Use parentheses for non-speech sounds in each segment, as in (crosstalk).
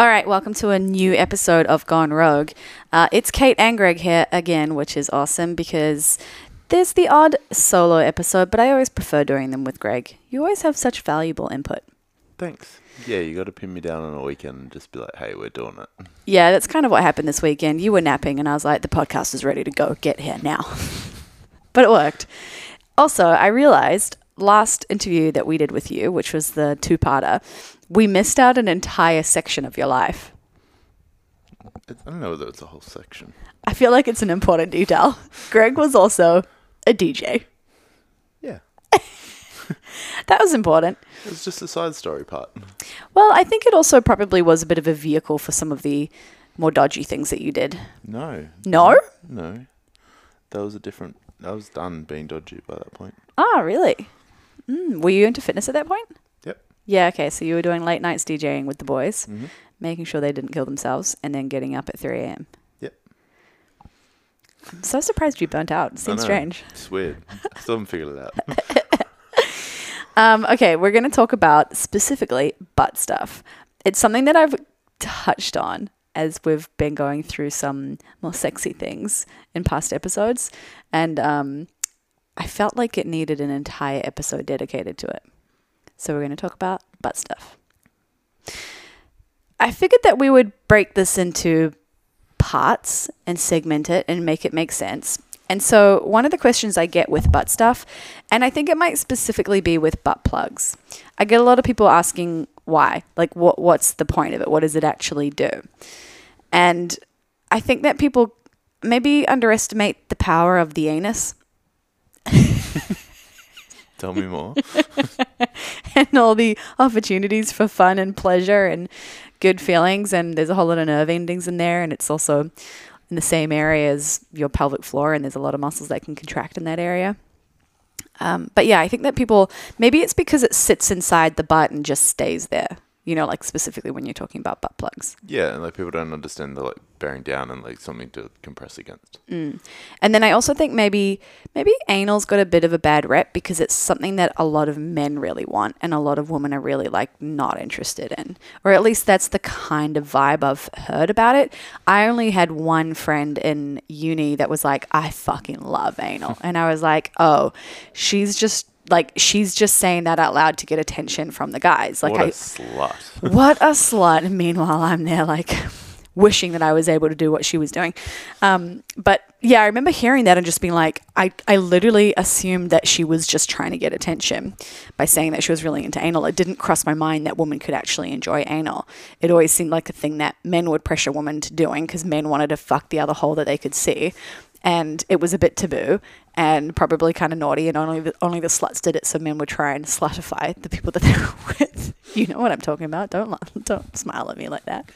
All right, welcome to a new episode of Gone Rogue. Uh, it's Kate and Greg here again, which is awesome because there's the odd solo episode, but I always prefer doing them with Greg. You always have such valuable input. Thanks. Yeah, you got to pin me down on a weekend and just be like, "Hey, we're doing it." Yeah, that's kind of what happened this weekend. You were napping, and I was like, "The podcast is ready to go. Get here now." (laughs) but it worked. Also, I realized last interview that we did with you, which was the two-parter, we missed out an entire section of your life. I don't know whether it's a whole section. I feel like it's an important detail. Greg was also a DJ. Yeah, (laughs) That was important. it's just a side story part. Well, I think it also probably was a bit of a vehicle for some of the more dodgy things that you did. No, No? no, that was a different. I was done being dodgy by that point. Ah, really? Mm, were you into fitness at that point? Yeah, okay. So you were doing late nights DJing with the boys, hmm making sure they didn't kill themselves, and then getting up at 3 a.m. Yep. I'm so surprised you burnt out. It seems strange. It's weird. I still haven't figured it out. (laughs) Um, okay, we're going to talk about specifically butt stuff. It's something that I've touched on as we've been going through some more sexy things in past episodes, and um, I felt like it needed an entire episode dedicated to it. So we're going to talk about butt stuff. I figured that we would break this into parts and segment it and make it make sense. And so, one of the questions I get with butt stuff, and I think it might specifically be with butt plugs, I get a lot of people asking why. Like, what, what's the point of it? What does it actually do? And I think that people maybe underestimate the power of the anus (laughs) Tell me more. (laughs) and (laughs) all the opportunities for fun and pleasure and good feelings. And there's a whole lot of nerve endings in there. And it's also in the same area as your pelvic floor. And there's a lot of muscles that can contract in that area. Um, but yeah, I think that people, maybe it's because it sits inside the butt and just stays there, you know, like specifically when you're talking about butt plugs. yeah, and like people don't understand the like bearing down and like something to compress against. Mm. And then I also think maybe maybe anal's got a bit of a bad rep because it's something that a lot of men really want and a lot of women are really like not interested in. Or at least that's the kind of vibe I've heard about it. I only had one friend in uni that was like, I fucking love anal. (laughs) and I was like, oh, she's just like she's just saying that out loud to get attention from the guys. Like what a I slut. (laughs) what a slut. And meanwhile, I'm there like (laughs) wishing that I was able to do what she was doing. Um, but yeah, I remember hearing that and just being like, I, I literally assumed that she was just trying to get attention by saying that she was really into anal. It didn't cross my mind that women could actually enjoy anal. It always seemed like a thing that men would pressure women to doing because men wanted to fuck the other hole that they could see. And it was a bit taboo and probably kind of naughty, and only the, only the sluts did it, so men would try and slutify the people that they were (laughs) with. You know what I'm talking about? Don't don't smile at me like that.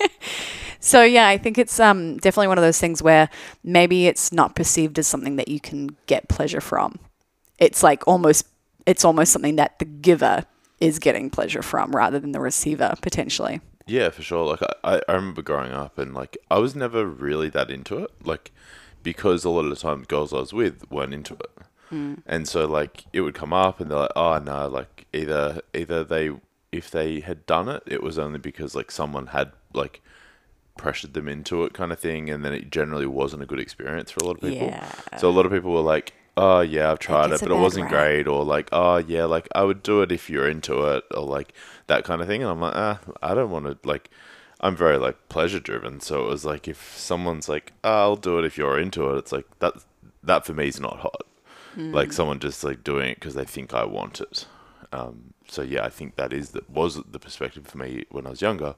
(laughs) so yeah, I think it's um, definitely one of those things where maybe it's not perceived as something that you can get pleasure from. It's like almost it's almost something that the giver is getting pleasure from rather than the receiver potentially. Yeah, for sure. Like I, I- remember growing up and like I was never really that into it. Like because a lot of the time the girls I was with weren't into it. Hmm. And so like it would come up and they're like, Oh no, like either either they if they had done it, it was only because like someone had like pressured them into it kind of thing and then it generally wasn't a good experience for a lot of people. Yeah. So a lot of people were like, "Oh yeah, I've tried it, a but it wasn't rap. great," or like, "Oh yeah, like I would do it if you're into it," or like that kind of thing. And I'm like, ah, I don't want to like. I'm very like pleasure driven, so it was like if someone's like, oh, "I'll do it if you're into it," it's like that. That for me is not hot. Like someone just like doing it because they think I want it. Um, so yeah, I think that is that was the perspective for me when I was younger,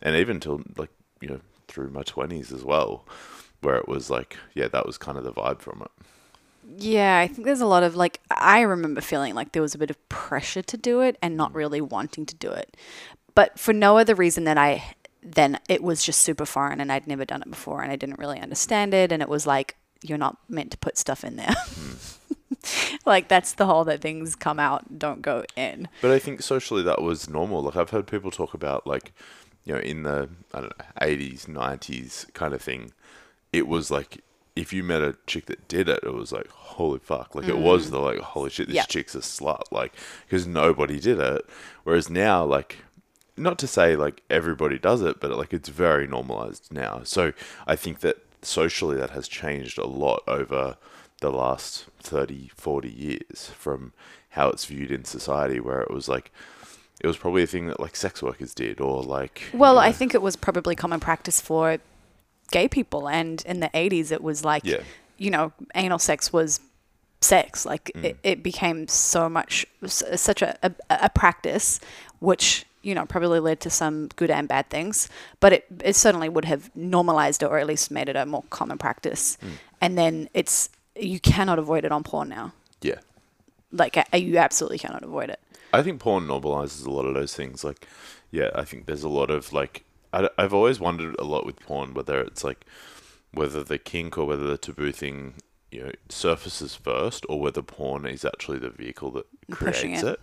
and even till like you know through my twenties as well, where it was like yeah, that was kind of the vibe from it. Yeah, I think there's a lot of like I remember feeling like there was a bit of pressure to do it and not mm. really wanting to do it. But for no other reason than I then it was just super foreign and I'd never done it before and I didn't really understand it and it was like you're not meant to put stuff in there. Hmm. (laughs) like that's the hole that things come out, don't go in. But I think socially that was normal. Like I've heard people talk about like, you know, in the I don't know eighties, nineties kind of thing. It was like if you met a chick that did it, it was like holy fuck. Like it mm. was the like holy shit, this Yeah. chick's a slut. Like because nobody did it. Whereas now, like not to say like everybody does it, but like it's very normalized now. So I think that socially that has changed a lot over the last 30, 40 years from how it's viewed in society, where it was like, it was probably a thing that like sex workers did, or like. you Well, I think it was probably common practice for gay people, and in the '80s, it was like, Yeah. you know, anal sex was sex. Like Mm. it, it became so much, such a, a, a practice, which you know probably led to some good and bad things, but it it certainly would have normalized it or at least made it a more common practice. Mm. And then it's you cannot avoid it on porn now. Yeah. Like you absolutely cannot avoid it. I think porn normalizes a lot of those things. Like, yeah, I think there's a lot of like, I, have always wondered a lot with porn whether it's like, whether the kink or whether the taboo thing, you know, surfaces first or whether porn is actually the vehicle that creates it. it.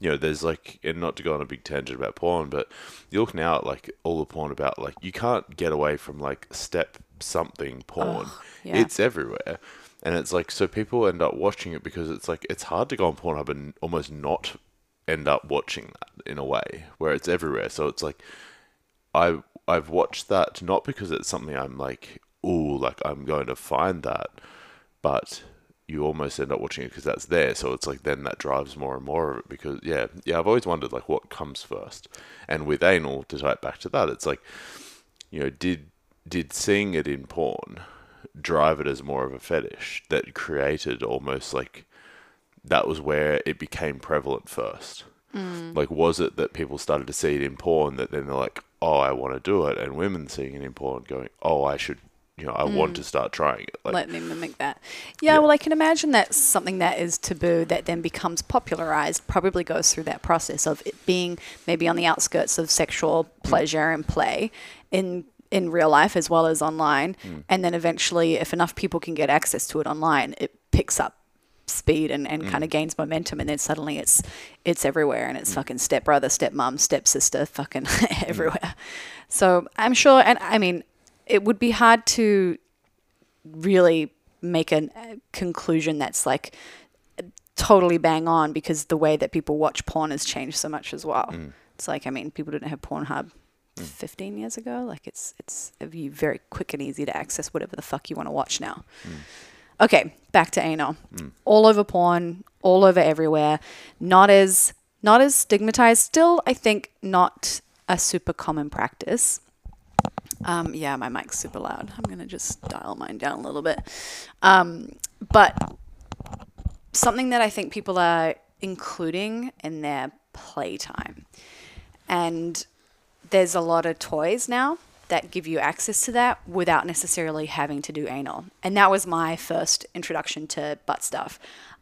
You know, there's like, and not to go on a big tangent about porn, but you look now at like all the porn about like, you can't get away from like step something porn. yeah. It's everywhere. And it's like, so people end up watching it because it's like, it's hard to go on Pornhub and almost not end up watching that in a way where it's everywhere. So it's like, I, I've watched that not because it's something I'm like, oh, like I'm going to find that, but you almost end up watching it because that's there. So it's like, then that drives more and more of it because, yeah, yeah, I've always wondered like what comes first. And with anal, to tie it back to that, it's like, you know, did did seeing it in porn drive it as more of a fetish that created almost like that was where it became prevalent first? Mm. Like, was it that people started to see it in porn that then they're like, oh, I want to do it, and women seeing it in porn going, oh, I should, you know, I want to mm. start trying it. Like, Let me mimic that. Yeah, Yeah. well, I can imagine that something that is taboo that then becomes popularized probably goes through that process of it being maybe on the outskirts of sexual mm. pleasure and play in in real life as well as online, mm. and then eventually, if enough people can get access to it online, it picks up speed and, and kind of mm. gains momentum and then suddenly it's it's everywhere and it's mm. fucking stepbrother stepmom step mom step sister fucking (laughs) mm. everywhere. So i'm sure and i mean it would be hard to really make a conclusion that's like totally bang on because the way that people watch porn has changed so much as well. It's like I mean, people didn't have Pornhub 15 years ago. Like it's it's you very quick and easy to access whatever the fuck you want to watch now. Okay, back to anal. All over porn, all over everywhere. Not as not as stigmatized. Still, I think not a super common practice. Um, yeah, my mic's super loud. I'm gonna just dial mine down a little bit. Um, but something that I think people are including in their playtime, and there's a lot of toys now that give you access to that without necessarily having to do anal. And that was my first introduction to butt stuff.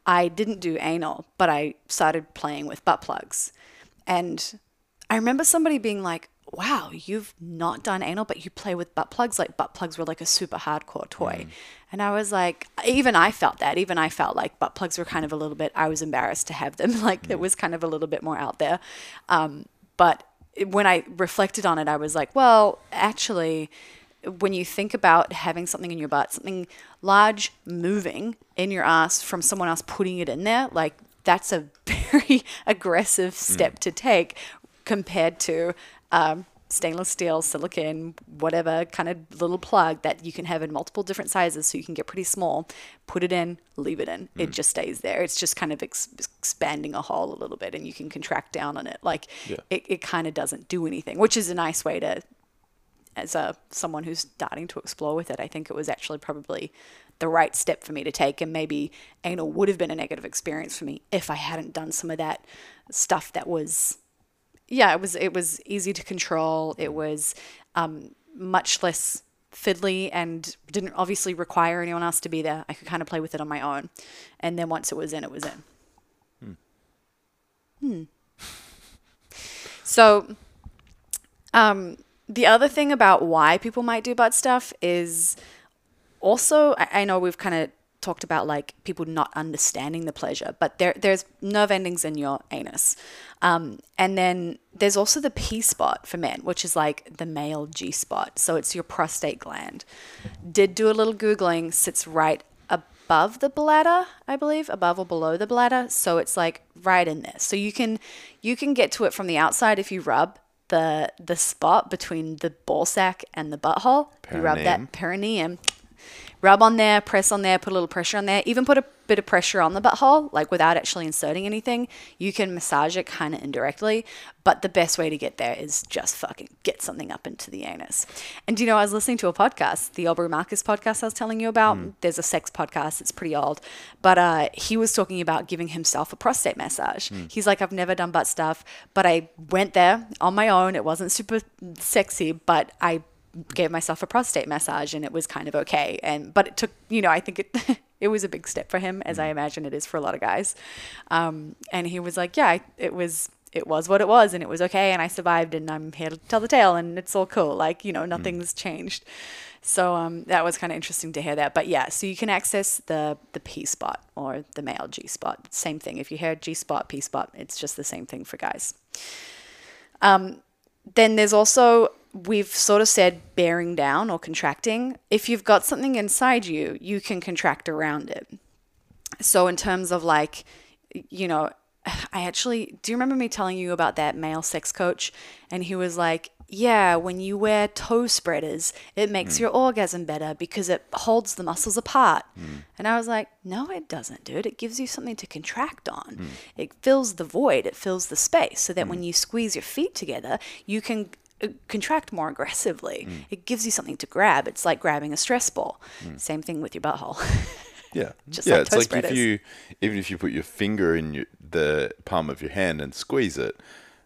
I didn't do anal, but I started playing with butt plugs. And I remember somebody being like, wow, you've not done anal, but you play with butt plugs? Like, butt plugs were like a super hardcore toy. And I was like, even I felt that. Even I felt like butt plugs were kind of a little bit, I was embarrassed to have them. (laughs) Like, it was kind of a little bit more out there. Um, but when I reflected on it, I was like, well, actually, when you think about having something in your butt, something large moving in your ass from someone else putting it in there, like that's a (laughs) very aggressive step to take compared to um, stainless steel, silicon, whatever kind of little plug that you can have in multiple different sizes so you can get pretty small, put it in, leave it in. It hmm. just stays there. It's just kind of ex- expanding a hole a little bit and you can contract down on it. Like Yeah. it, it kind of doesn't do anything, which is a nice way to as a someone who's starting to explore with it, I think it was actually probably the right step for me to take, and maybe anal would have been a negative experience for me if I hadn't done some of that stuff that was, yeah, it was it was easy to control. It was um, much less fiddly and didn't obviously require anyone else to be there. I could kind of play with it on my own, and then once it was in, it was in. Hmm. hmm. So, um, the other thing about why people might do butt stuff is also I, I know we've kind of talked about like people not understanding the pleasure, but there there's nerve endings in your anus, um, and then there's also the P spot for men, which is like the male G spot. So it's your prostate gland. Did do a little googling. Sits right above the bladder, I believe, above or below the bladder. So it's like right in there. So you can you can get to it from the outside if you rub the the spot between the ball sack and the butthole. You rub that perineum. Rub on there, press on there, put a little pressure on there. Even put a bit of pressure on the butthole, like without actually inserting anything. You can massage it kind of indirectly, but the best way to get there is just fucking get something up into the anus. And you know, I was listening to a podcast, the Aubrey Marcus podcast I was telling you about. Mm. There's a sex podcast, it's pretty old, but uh, he was talking about giving himself a prostate massage. Mm. He's like, I've never done butt stuff, but I went there on my own. It wasn't super sexy, but I gave myself a prostate massage and it was kind of okay. And but it took you know i think it (laughs) it was a big step for him as i mm. imagine it is for a lot of guys. Um, and he was like yeah it was it was what it was and it was okay and i survived and i'm here to tell the tale and it's all cool. Like you know mm. nothing's mm. changed. So um, that was kind of interesting to hear that. But yeah so you can access the the p spot or the male g spot. Same thing. If you hear g spot p spot it's just the same thing for guys. Um, then there's also we've sort of said bearing down or contracting. If you've got something inside you, you can contract around it. So, in terms of like, you know, I actually do you remember me telling you about that male sex coach? And he was like, Yeah, when you wear toe spreaders, it makes mm. your orgasm better because it holds the muscles apart. Mm. And I was like, No, it doesn't, dude. It gives you something to contract on. Mm. It fills the void, it fills the space so that when you squeeze your feet together, you can uh, contract more aggressively. Mm. It gives you something to grab. It's like grabbing a stress ball. Mm. Same thing with your butthole. (laughs) yeah, just yeah. Like it's like spreaders. if you even if you put your finger in your, the palm of your hand and squeeze it,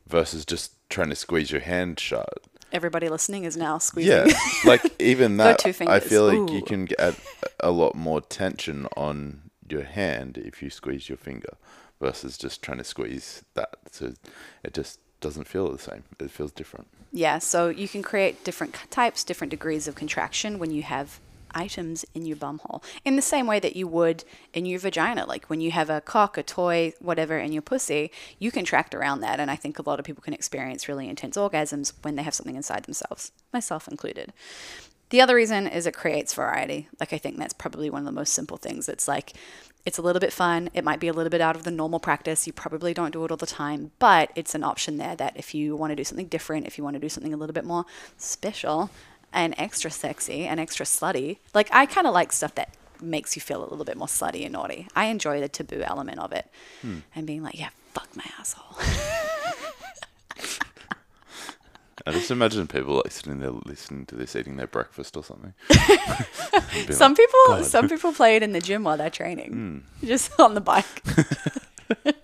versus just trying to squeeze your hand shut. Everybody listening is now squeezing. Yeah, (laughs) like even that, I feel like Ooh. you can get a lot more tension on your hand if you squeeze your finger versus just trying to squeeze that. So it just doesn't feel the same. It feels different. Yeah, so you can create different types, different degrees of contraction when you have items in your bum hole in the same way that you would in your vagina like when you have a cock a toy whatever in your pussy you contract around that and i think a lot of people can experience really intense orgasms when they have something inside themselves myself included the other reason is it creates variety like i think that's probably one of the most simple things it's like it's a little bit fun. It might be a little bit out of the normal practice. You probably don't do it all the time, but it's an option there that if you want to do something different, if you want to do something a little bit more special and extra sexy and extra slutty, like I kind of like stuff that makes you feel a little bit more slutty and naughty. I enjoy the taboo element of it hmm. and being like, yeah, fuck my asshole. (laughs) I just imagine people like sitting there listening to this, eating their breakfast or something. (laughs) some like, people, God. some people play it in the gym while they're training, mm. just on the bike. (laughs)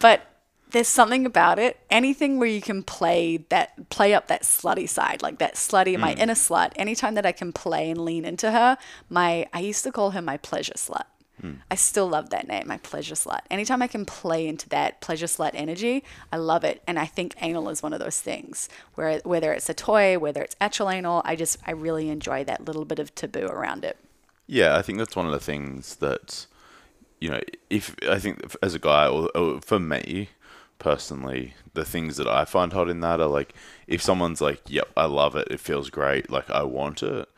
but there's something about it. Anything where you can play that, play up that slutty side, like that slutty, mm. my inner slut. Anytime that I can play and lean into her, my I used to call her my pleasure slut. Mm. I still love that name, my pleasure slut. Anytime I can play into that pleasure slut energy, I love it. And I think anal is one of those things where whether it's a toy, whether it's actual anal, I just I really enjoy that little bit of taboo around it. Yeah, I think that's one of the things that you know, if I think as a guy or, or for me personally, the things that I find hot in that are like if someone's like, "Yep, I love it. It feels great. Like I want it."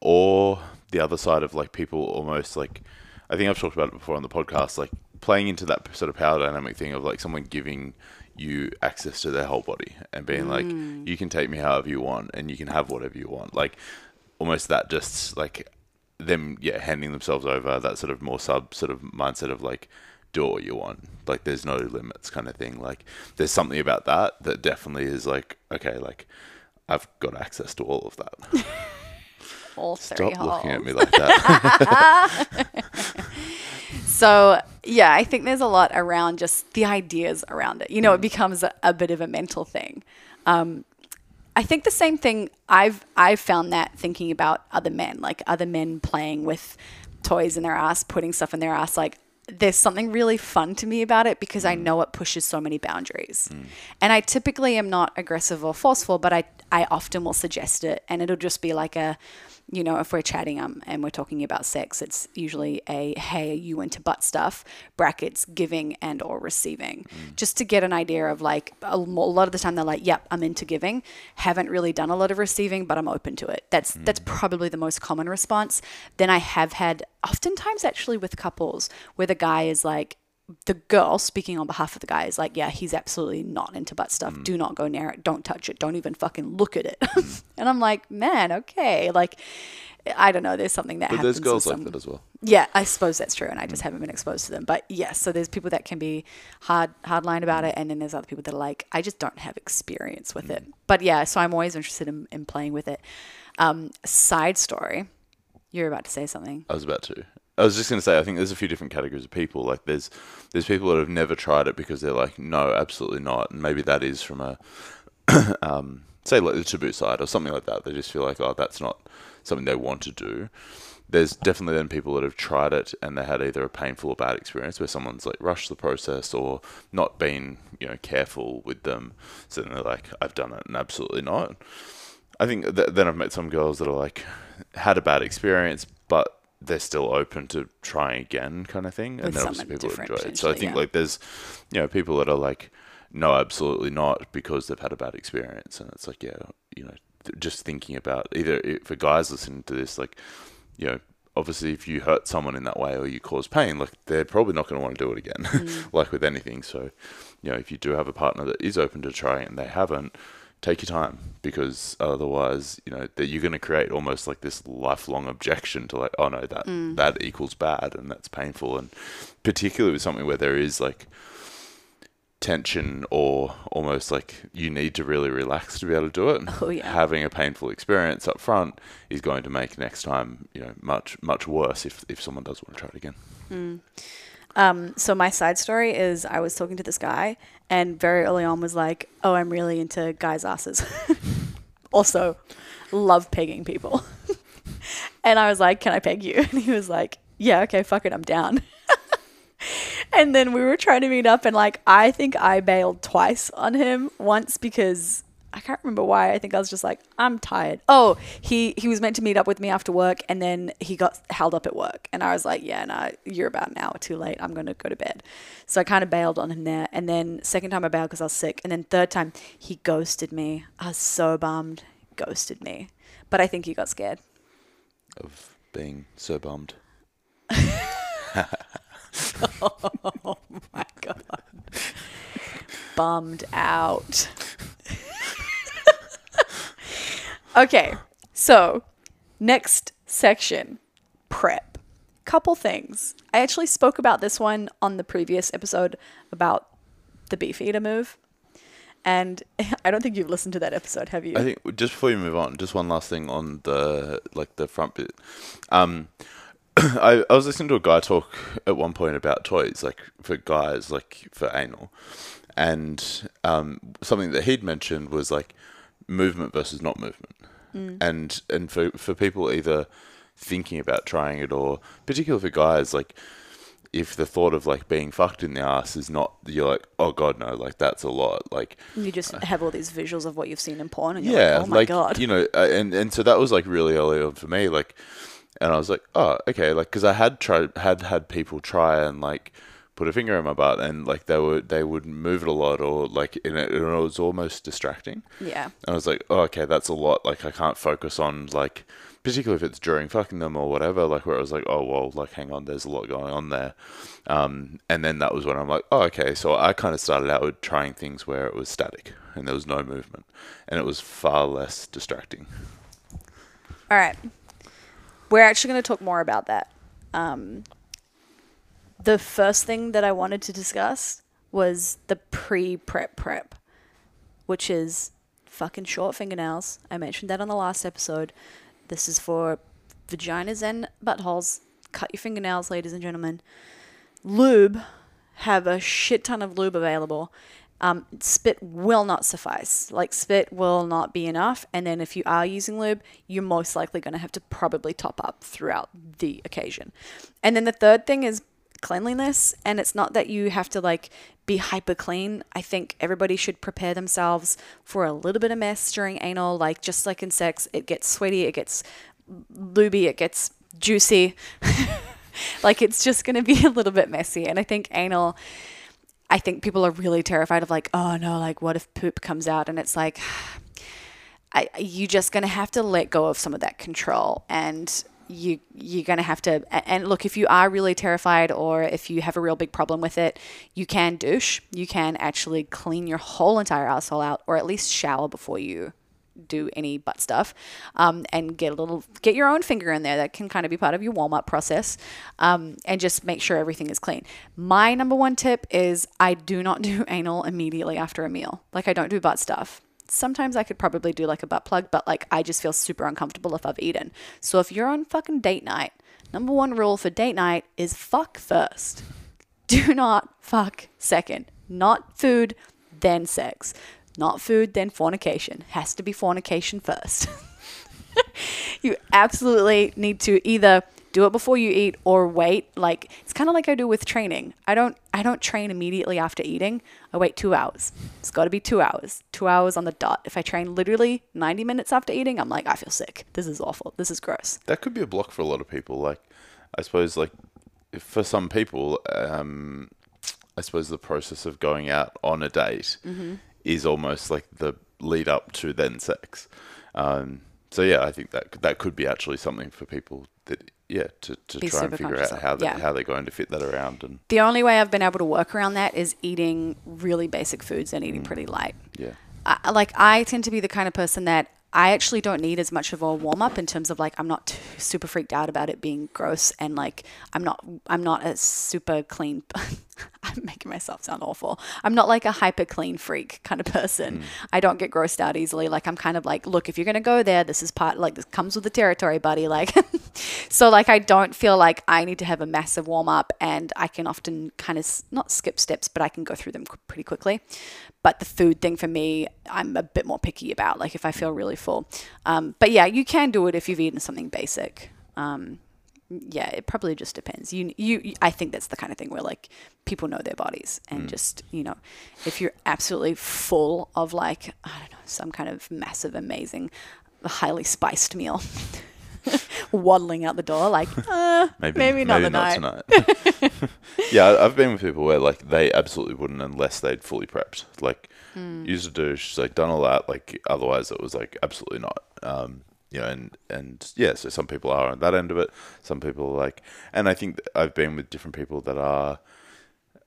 Or the other side of like people almost like I think I've talked about it before on the podcast, like playing into that sort of power dynamic thing of like someone giving you access to their whole body and being mm. like, you can take me however you want and you can have whatever you want. Like almost that just like them, yeah, handing themselves over, that sort of more sub sort of mindset of like, do what you want. Like there's no limits kind of thing. Like there's something about that that definitely is like, okay, like I've got access to all of that. (laughs) all three Stop looking at me like that. (laughs) so yeah, I think there's a lot around just the ideas around it. You know, mm. it becomes a, a, bit of a mental thing. Um, I think the same thing. I've I've found that thinking about other men, like other men playing with toys in their ass, putting stuff in their ass. Like there's something really fun to me about it because mm. I know it pushes so many boundaries. Mm. And I typically am not aggressive or forceful, but I I often will suggest it, and it'll just be like a you know, if we're chatting um, and we're talking about sex, it's usually a hey, are you into butt stuff? Brackets giving and or receiving, mm. just to get an idea of like a, lot of the time they're like, yep, I'm into giving. Haven't really done a lot of receiving, but I'm open to it. That's mm. that's probably the most common response. Then I have had oftentimes actually with couples where the guy is like, the girl speaking on behalf of the guy is like, yeah, he's absolutely not into butt stuff. Mm. Do not go near it. Don't touch it. Don't even fucking look at it. (laughs) and I'm like, man, okay. Like, I don't know. There's something that But happens. there's girls like that as well. yeah, I suppose that's true, and I just haven't been exposed to them. But yes, so there's people that can be hard hardline about it, and then there's other people that are like, I just don't have experience with it. But yeah, so I'm always interested in, in playing with it. Um, side story, you're about to say something. I was about to. I was just going to say, I think there's a few different categories of people. Like there's there's people that have never tried it because they're like, no, absolutely not. And maybe that is from a (clears throat) um, say like the taboo side or something like that. They just feel like, oh, that's not something they want to do. There's definitely then people that have tried it and they had either a painful or bad experience where someone's like rushed the process or not been you know careful with them. So then they're like, I've done it and absolutely not. I think th- then I've met some girls that are like had a bad experience, but they're still open to trying again, kind of thing. With and then obviously people enjoy it. So I think yeah. like there's, you know, people that are like, no, absolutely not, because they've had a bad experience, and it's like, yeah, you know, just thinking about either for guys listening to this, like, you know. Obviously, if you hurt someone in that way or you cause pain, like they're probably not going to want to do it again, Mm. (laughs) like with anything. So, you know, if you do have a partner that is open to trying and they haven't, take your time because otherwise, you know, that you're going to create almost like this lifelong objection to like, oh no, that Mm. that equals bad and that's painful, and particularly with something where there is like tension or almost like you need to really relax to be able to do it. Oh, yeah. Having a painful experience up front is going to make next time, you know, much much worse if if someone does want to try it again. Um, so my side story is I was talking to this guy, and very early on was like, "Oh, I'm really into guys' asses." (laughs) also, love pegging people. (laughs) and I was like, "Can I peg you?" (laughs) And he was like, "Yeah, okay, fuck it, I'm down." and then we were trying to meet up, and like I think I bailed twice on him. Once because I can't remember why. I think I was just like, I'm tired. Oh, he he was meant to meet up with me after work, and then he got held up at work, and I was like, yeah, no, you're about an hour too late. I'm gonna go to bed. So I kind of bailed on him there, and then second time I bailed because I was sick, and then third time he ghosted me. I was so bummed. Ghosted me, but I think he got scared. Of being so bummed. (laughs) (laughs) Oh my god. Bummed out. Okay, so next section prep. Couple things. I actually spoke about this one on the previous episode about the beef eater move. And (laughs) I don't think you've listened to that episode, have you? I think just before you move on, just one last thing on the like the front bit. Um, (clears throat) I I was listening to a guy talk at one point about toys, like for guys, like for anal, and um, something that he'd mentioned was like movement versus not movement, and and for for people either thinking about trying it or particularly for guys like if the thought of like being fucked in the ass is not you're like oh god no like that's a lot like you just have all these visuals of what you've seen in porn, and you're yeah, like, oh my like god. you know, uh, and and so that was like really early on for me, like, and I was like, oh, okay, like because I had tried had had people try and like put a finger in my butt, and like they would they would move it a lot, or like and it, and it was almost distracting. yeah. And I was like, oh, okay, that's a lot. Like I can't focus on like, particularly if it's during fucking them or whatever. Like where I was like, oh well, like hang on, there's a lot going on there. Um, and then that was when I'm like, oh okay. So I kind of started out with trying things where it was static and there was no movement, and it was far less distracting. All right. We're actually going to talk more about that. Um, the first thing that I wanted to discuss was the pre prep prep, which is fucking short fingernails. I mentioned that on the last episode. This is for vaginas and buttholes. Cut your fingernails, ladies and gentlemen. Lube, have a shit ton of lube available. Um, spit will not suffice. Like spit will not be enough. And then if you are using lube, you're most likely going to have to probably top up throughout the occasion. And then the third thing is cleanliness. And it's not that you have to like be hyper clean. I think everybody should prepare themselves for a little bit of mess during anal. Like just like in sex, it gets sweaty, it gets lubey, it gets juicy. (laughs) like it's just going to be (laughs) a little bit messy. And I think anal I think people are really terrified of like, oh no, like what if poop comes out? And it's like, (sighs) I, you just gonna have to let go of some of that control. And you you're gonna have to and look if you are really terrified or if you have a real big problem with it you can douche you can actually clean your whole entire asshole out or at least shower before you do any butt stuff um, and get a little get your own finger in there. That can kind of be part of your warm-up process um, and just make sure everything is clean. My number one tip is i do not (laughs) do anal immediately after a meal. Like i don't do butt stuff sometimes I could probably do like a butt plug, but like I just feel super uncomfortable if I've eaten. So if you're on fucking date night, number one rule for date night is fuck first. (laughs) Do not fuck second. Not food, then sex. Not food, then fornication. Has to be fornication first. (laughs) you absolutely need to either do it before you eat or wait. Like it's kind of like i do with training. I don't i don't train immediately after eating. I wait two hours. It's got to be two hours. Two hours on the dot. If i train literally 90 minutes after eating i'm like i feel sick. This is awful. This is gross. That could be a block for a lot of people. Like, I suppose, like, if for some people, um, I suppose the process of going out on a date is almost like the lead up to then sex. Um, so yeah, I think that that could be actually something for people that yeah to, to try and figure out how they yeah. how they're going to fit that around and the only way i've been able to work around that is eating really basic foods and eating mm. pretty light yeah. I, like I tend to be the kind of person that I actually don't need as much of a warm up in terms of like I'm not too, super freaked out about it being gross and like I'm not I'm not a super clean (laughs) (laughs) I'm making myself sound awful. I'm not like a hyper clean freak kind of person. I don't get grossed out easily. Like I'm kind of like, look, if you're gonna go there, this is part like this comes with the territory, buddy. Like (laughs) so like I don't feel like I need to have a massive warm up and I can often kind of not skip steps, but I can go through them qu- pretty quickly. But the food thing for me, I'm a bit more picky about. Like if I feel really full, um, but yeah, you can do it if you've eaten something basic. Um, yeah, it probably just depends. You, you, I think that's the kind of thing where like people know their bodies and just you know, if you're absolutely full of like I don't know some kind of massive, amazing, highly spiced meal. (laughs) waddling out the door like (laughs) uh, Maybe maybe, not the night. tonight. (laughs) yeah, I've been with people where like they absolutely wouldn't unless they'd fully prepped. Like Hmm. used to do, she's like done all that. Like otherwise, it was like absolutely not. Um, you know, and and yeah, so some people are on that end of it. Some people are like, and I think I've been with different people that are.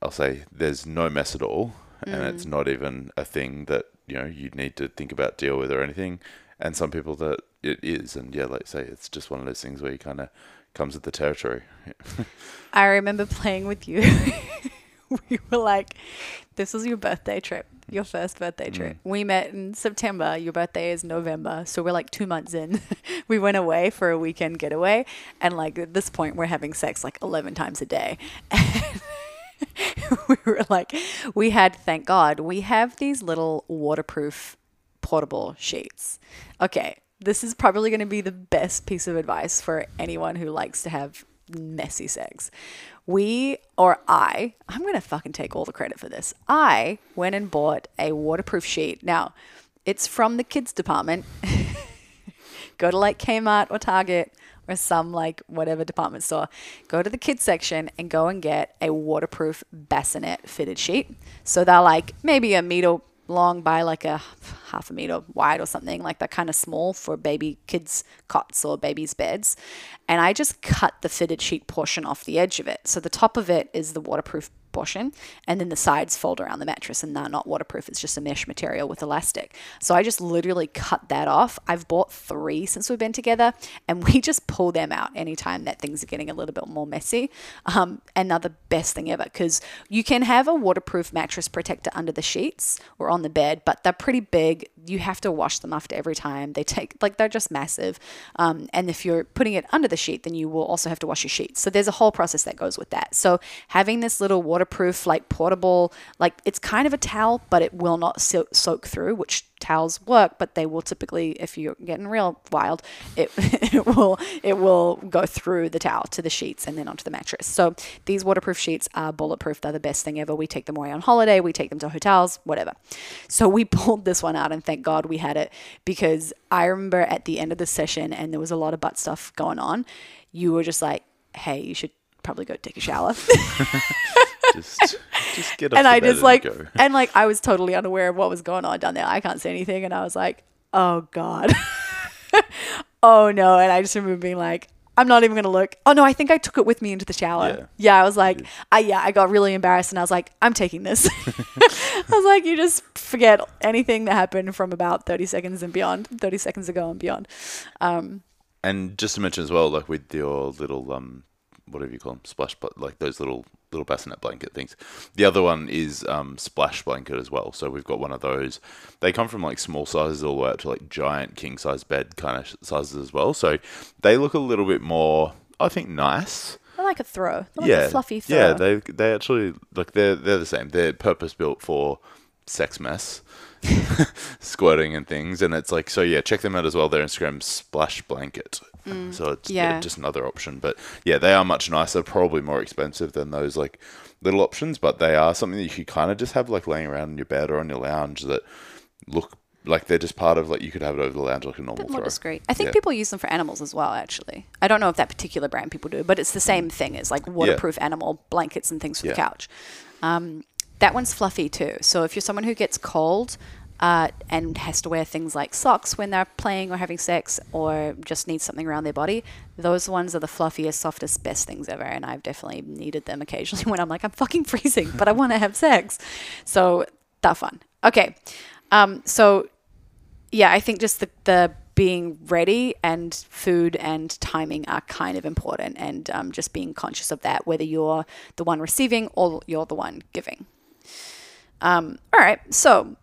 I'll say there's no mess at all, and it's Hmm. not even a thing that you know you need to think about deal with or anything. And some people that it is, and yeah, like say it's just one of those things where you kind of comes with the territory. I remember playing with you. (laughs) we were like, this was your birthday trip, your first birthday trip. Mm. We met in September. Your birthday is November. So we're like two months in. (laughs) we went away for a weekend getaway. And like at this point, we're having sex like 11 times a day. (laughs) we were like, we had, thank God, we have these little waterproof portable sheets. Okay, this is probably going to be the best piece of advice for anyone who likes to have messy sex. We, or I, I'm going to fucking take all the credit for this. I went and bought a waterproof sheet. Now, it's from the kids department. (laughs) go to like Kmart or Target or some like whatever department store, go to the kids section and go and get a waterproof bassinet fitted sheet. So they're like maybe a meter long by like a half a meter wide or something like that kind of small for baby kids cots or babies beds. And i just cut the fitted sheet portion off the edge of it. So the top of it is the waterproof portion and then the sides fold around the mattress and they're not waterproof it's just a mesh material with elastic. So i just literally cut that off. I've bought three since we've been together and we (laughs) just pull them out anytime that things are getting a little bit more messy. Um, and they're the best thing ever because you can have a waterproof mattress protector under the sheets or on the bed but they're pretty big. You have to wash them after every time. They take like they're just massive. Um, and if you're putting it under the sheet then you will also have to wash your sheets. So there's a whole process that goes with that. So having this little waterproof like portable like it's kind of a towel but it will not so- soak through which towels work but they will typically if you're getting real wild it, (laughs) it will it will go through the towel to the sheets and then onto the mattress. So these waterproof sheets are bulletproof. They're the best thing ever. We take them away on holiday. We take them to hotels whatever. So we (laughs) pulled this one out and thank god we had it because i remember at the end of the session and there was a lot of butt stuff going on you were just like hey you should probably go take a shower (laughs) just just get (laughs) up and I just like go. and like I was totally unaware of what was going on down there. I can't say anything, and I was like, oh god, (laughs) oh no. And I just remember being like, I'm not even gonna look. Oh no, I think I took it with me into the shower. Yeah. Yeah, I was like, I yeah, I got really embarrassed and I was like, I'm taking this. (laughs) I was like, you just forget anything that happened from about 30 seconds and beyond, 30 seconds ago and beyond. Um, And just to mention as well, like with your little um, whatever you call them, splash, but like those little little bassinet blanket things. The other one is um, splash blanket as well. So we've got one of those. They come from like small sizes all the way up to like giant king size bed kind of sizes as well. So they look a little bit more, I think, nice. I like a throw. Like yeah, a fluffy throw. yeah. They they actually like they're they're the same. They're purpose built for sex mess. (laughs) squirting and things and it's like so yeah check them out as well their instagram splash blanket so it's yeah. Mm. yeah. just another option but yeah they are much nicer probably more expensive than those like little options but they are something that you could kind of just have like laying around in your bed or on your lounge that look like they're just part of like you could have it over the lounge like a normal bit more throw discreet. I think Yeah. people use them for animals as well. Actually, I don't know if that particular brand people do, but it's the same thing as like waterproof animal blankets and things for Yeah. the couch. Um, that one's fluffy too. So if you're someone who gets cold uh, and has to wear things like socks when they're playing or having sex, or just needs something around their body, those ones are the fluffiest, softest, best things ever. And I've definitely needed them occasionally (laughs) when I'm like, I'm fucking freezing, but I want to have sex. So they're fun. Okay. Um, so yeah, I think just the, the being ready and food and timing are kind of important, and um, just being conscious of that, whether you're the one receiving or you're the one giving. Um, all right, so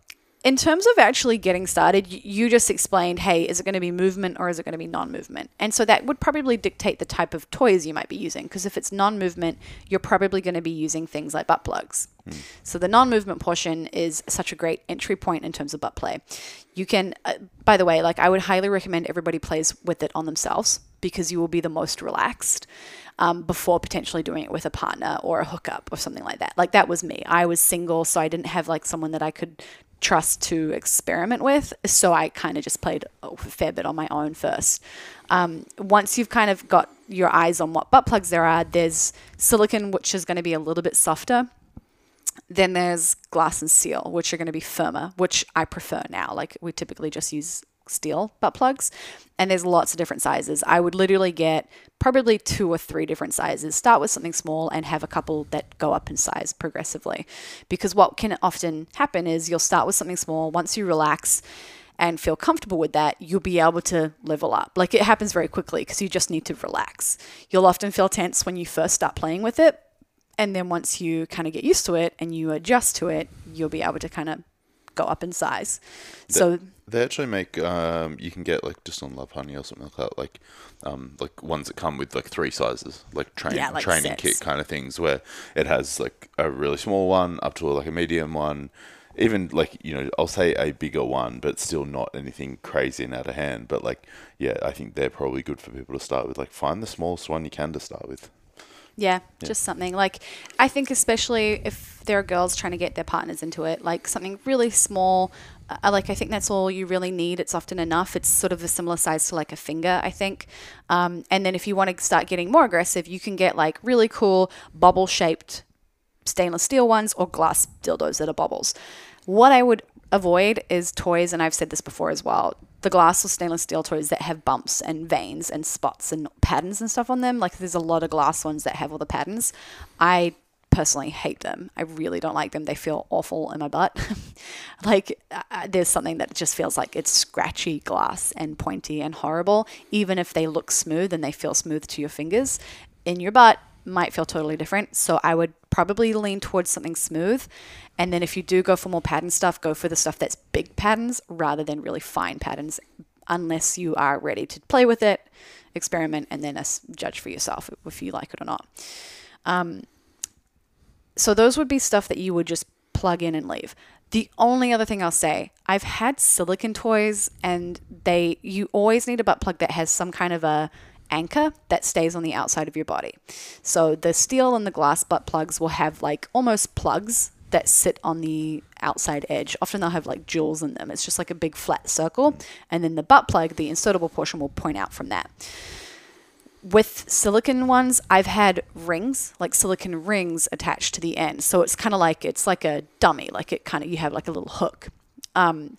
in terms of actually getting started, you just explained, hey, is it going to be movement or is it going to be non movement? And so that would probably dictate the type of toys you might be using. Because if it's non movement, you're probably going to be using things like butt plugs. So the non movement portion is such a great entry point in terms of butt play. You can, uh, by the way, like I would highly recommend everybody plays with it on themselves because you will be the most relaxed um, before potentially doing it with a partner or a hookup or something like that. Like that was me. I was single, so I didn't have like someone that I could trust to experiment with. So I kind of just played a fair bit on my own first. Um, once you've kind of got your eyes on what butt plugs there are, there's silicon, which is going to be a little bit softer. Then there's glass and steel, which are going to be firmer, which I prefer now. Like we typically just use steel butt plugs, and there's lots of different sizes. I would literally get probably two or three different sizes. Start with something small and have a couple that go up in size progressively. Because what can often happen is you'll start with something small. Once you relax, and feel comfortable with that, you'll be able to level up. Like it happens very quickly because you just need to relax. You'll often feel tense when you first start playing with it. And then once you kind of get used to it and you adjust to it, you'll be able to kind of go up in size. So They actually make um, you can get like just on Lovehoney or something like that, like um, like ones that come with like three sizes, like train Yeah, like training sets. kit kind of things, where it has like a really small one up to like a medium one, even like you know I'll say a bigger one, but still not anything crazy and out of hand. But like yeah, I think they're probably good for people to start with. Like find the smallest one you can to start with. Yeah, just something like I think especially if there are girls trying to get their partners into it, like something really small. Uh, like I think that's all you really need. It's often enough. It's sort of a similar size to like a finger, I think. Um, and then if you want to start getting more aggressive, you can get like really cool bubble shaped stainless steel ones or glass dildos that are bubbles. What I would avoid is toys, and I've said this before as well the glass or stainless steel toys that have bumps and veins and spots and patterns and stuff on them. Like there's a lot of glass ones that have all the patterns. I personally hate them. I really don't like them. They feel awful in my butt. (laughs) like uh, there's something that just feels like it's scratchy glass and pointy and horrible. Even if they look smooth and they feel smooth to your fingers, in your butt might feel totally different. So I would probably lean towards something smooth. And then if you do go for more pattern stuff, go for the stuff that's big patterns rather than really fine patterns, unless you are ready to play with it, experiment, and then judge for yourself if you like it or not. Um, so those would be stuff that you would just plug in and leave. The only other thing I'll say, I've had silicon toys and they you always need a butt plug that has some kind of a anchor that stays on the outside of your body. So the steel and the glass butt plugs will have like almost plugs that sit on the outside edge. Often they'll have like jewels in them. It's just like a big flat circle and then the butt plug, the insertable portion will point out from that with silicon ones, I've had rings, like silicon rings attached to the end. So it's kind of like it's like a dummy, like it kind of you have like a little hook. Um,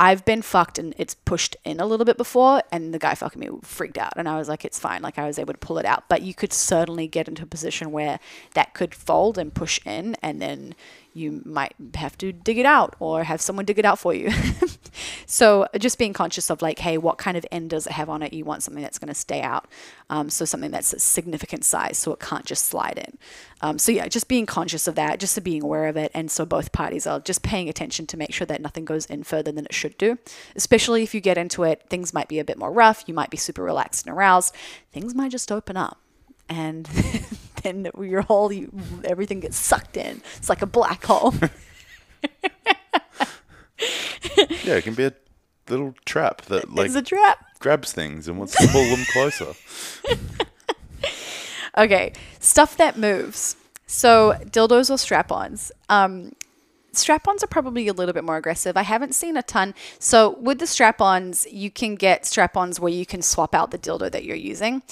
I've been fucked and it's pushed in a little bit before, and the guy fucking me freaked out, and I was like, it's fine. Like I was able to pull it out, but you could certainly get into a position where that could fold and push in, and then you might have to dig it out or have someone dig it out for you. (laughs) so just being conscious of like, hey, what kind of end does it have on it? You want something that's going to stay out. Um, so something that's a significant size, so it can't just slide in. Um, so yeah, just being conscious of that, just being aware of it, and so both parties are just paying attention to make sure that nothing goes in further than it should do. Especially if you get into it, things might be a bit more rough. You might be super relaxed and aroused. Things might just open up, and (laughs) then your whole you, everything gets sucked in. It's like a black hole. (laughs) (laughs) Yeah, it can be a little trap that like it's a trap. grabs things and wants to pull them closer. (laughs) Okay, stuff that moves. So dildos or strap-ons. Um, strap-ons are probably a little bit more aggressive. I haven't seen a ton. So with the strap-ons, you can get strap-ons where you can swap out the dildo that you're using.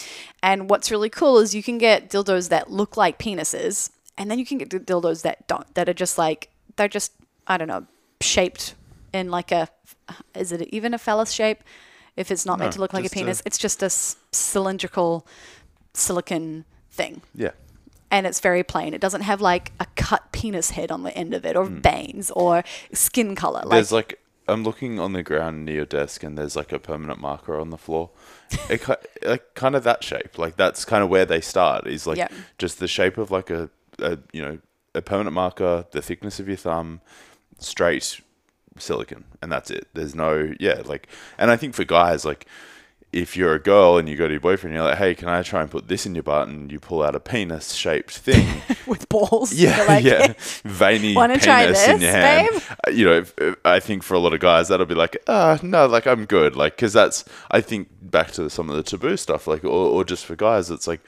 And what's really cool is you can get dildos that look like penises, and then you can get dildos that don't. That are just like they're just I don't know shaped in like a is it even a phallus shape? If it's not meant to look like a just a- penis, it's just a s- cylindrical silicon thing Yeah. and it's very plain. It doesn't have like a cut penis head on the end of it, or Hmm. veins, or skin color. Like, There's like I'm looking on the ground near your desk, and there's like a permanent marker on the floor. (laughs) It like kind of that shape. Like that's kind of where they start. Is like Yeah. just the shape of like a, a you know a permanent marker, the thickness of your thumb, straight silicon, and that's it. There's no yeah like, and I think for guys like. If you're a girl and you go to your boyfriend, you're like, "Hey, can I try and put this in your butt?" And you pull out a penis-shaped thing, (laughs) with balls. yeah, like, yeah, (laughs) veiny Wanna penis try in this, your hand. babe? Uh, You know, if, if- I think for a lot of guys that'll be like, ah, no, like I'm good, like because that's I think back to some of the taboo stuff, like or, or just for guys, it's like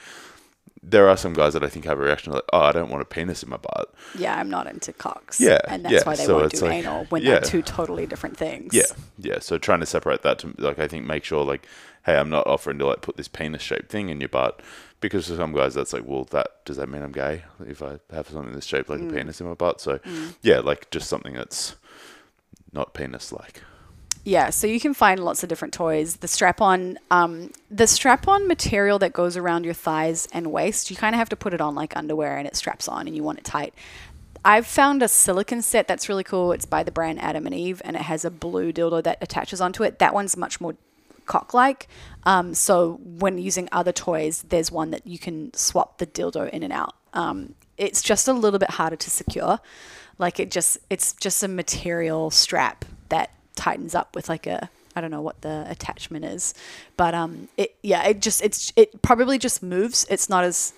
there are some guys that I think have a reaction like, oh, I don't want a penis in my butt. Yeah, I'm not into cocks. Yeah, and that's yeah, why they so won't do like- anal when yeah. they're two totally different things. Yeah, yeah. So trying to separate that to like I think make sure like, hey, I'm not offering to like put this penis shaped thing in your butt. Because for some guys, that's like, well, that does that mean I'm gay if I have something that's shaped like a mm. penis in my butt? So, mm. yeah, like just something that's not penis like. Yeah, so you can find lots of different toys. The strap-on, um, the strap-on material that goes around your thighs and waist, you kind of have to put it on like underwear, and it straps on, and you want it tight. I've found a silicon set that's really cool. It's by the brand Adam and Eve, and it has a blue dildo that attaches onto it. That one's much more cock-like. Um, so when using other toys, there's one that you can swap the dildo in and out. Um, it's just a little bit harder to secure. Like it just, it's just a material strap that tightens up with like a I don't know what the attachment is, but um, it yeah, it just it's it probably just moves. It's not as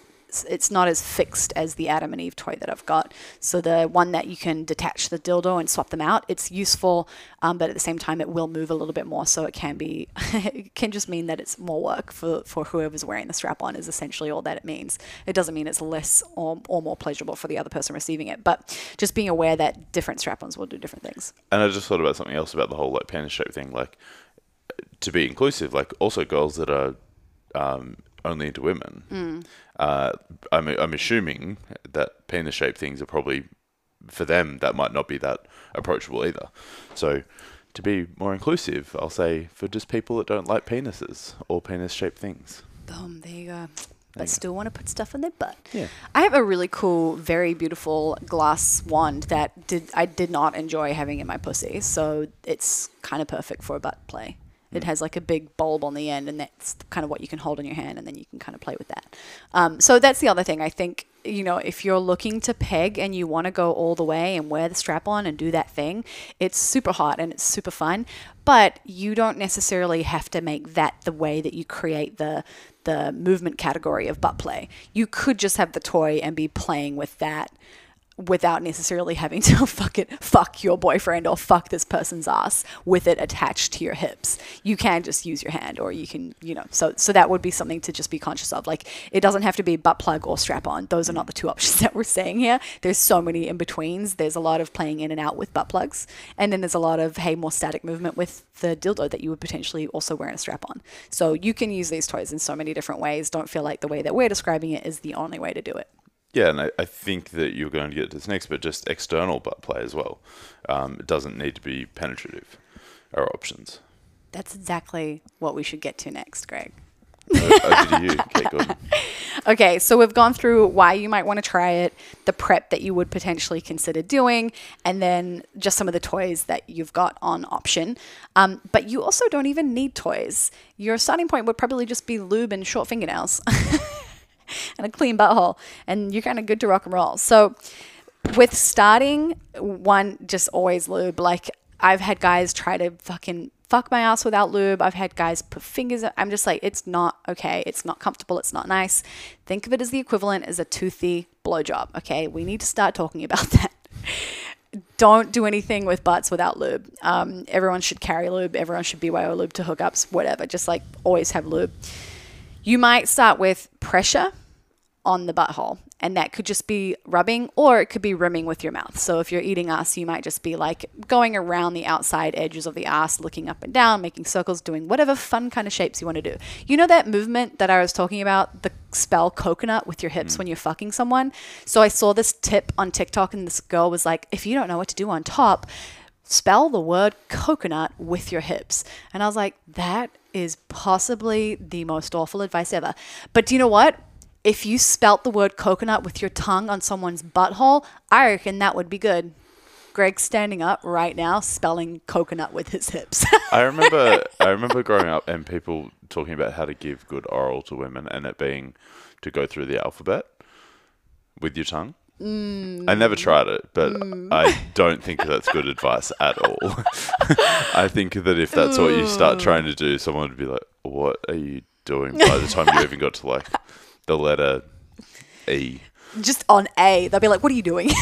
it's not as fixed as the Adam and Eve toy that I've got. So the one that you can detach the dildo and swap them out, it's useful, um, but at the same time, it will move a little bit more. So it can be, (laughs) it can just mean that it's more work for, for whoever's wearing the strap on. Is essentially all that it means. It doesn't mean it's less or, or more pleasurable for the other person receiving it, but just being aware that different strap-ons will do different things. And I just thought about something else about the whole like penis shape thing. Like to be inclusive, like also girls that are um, only into women. Uh, I'm I'm assuming that penis shaped things are probably for them that might not be that approachable either. So to be more inclusive, I'll say for just people that don't like penises or penis shaped things. Boom, there you go. But still want to put stuff in their butt. Yeah. I have a really cool, very beautiful glass wand that did I did not enjoy having in my pussy, so it's kind of perfect for a butt play. It has like a big bulb on the end, and that's kind of what you can hold in your hand, and then you can kind of play with that. Um, so that's the other thing. I think you know if you're looking to peg and you want to go all the way and wear the strap on and do that thing, it's super hot and it's super fun. But you don't necessarily have to make that the way that you create the the movement category of butt play. You could just have the toy and be playing with that without necessarily having to (laughs) fuck it fuck your boyfriend or fuck this person's ass with it attached to your hips. You can just use your hand or you can, you know, so so that would be something to just be conscious of. Like it doesn't have to be butt plug or strap on. Those are not the two (laughs) options that we're saying here. There's so many in betweens. There's a lot of playing in and out with butt plugs. And then there's a lot of hey more static movement with the dildo that you would potentially also wear in a strap on. So you can use these toys in so many different ways. Don't feel like the way that we're describing it is the only way to do it. Yeah, and I, I think that you're going to get to this next, but just external butt play as well. Um, it doesn't need to be penetrative. Our options. That's exactly what we should get to next, Greg. Over to you. (laughs) Okay. Okay, so we've gone through why you might want to try it, the prep that you would potentially consider doing, and then just some of the toys that you've got on option. Um, but you also don't even need toys. Your starting point would probably just be lube and short fingernails (laughs) (laughs) and a clean butthole, and you're kind of good to rock and roll. So, with starting, one, just always lube. Like, I've had guys try to fucking fuck my ass without lube. I've had guys put fingers. I'm just like, it's not okay. It's not comfortable. It's not nice. Think of it as the equivalent as a toothy blowjob. Okay, we need to start talking about (laughs) that. Don't do anything with butts without lube. Um, everyone should carry lube. Everyone should BYO lube to hookups. Whatever. Just like always have lube. You might start with pressure on the butthole. And that could just be rubbing or it could be rimming with your mouth. So if you're eating ass, you might just be like going around the outside edges of the ass, looking up and down, making circles, doing whatever fun kind of shapes you want to do. You know that movement that I was talking about, the spell coconut with your hips mm. when you're fucking someone? So I saw this tip on TikTok and this girl was like, if you don't know what to do on top, spell the word coconut with your hips. And I was like, that is possibly the most awful advice ever. But do you know what? If you spelt the word coconut with your tongue on someone's butthole, I reckon that would be good. Greg's standing up right now, spelling coconut with his hips. (laughs) I remember I remember growing up and people talking about how to give good oral to women and it being to go through the alphabet with your tongue. I never mm. tried it, but mm. I don't think that's good (laughs) advice at all. (laughs) I think that if that's what you start mm. trying to do, someone would be like, "What are you doing?" By the time you even got to like the letter E. just on A, they'll be like, "What are you doing?" (laughs)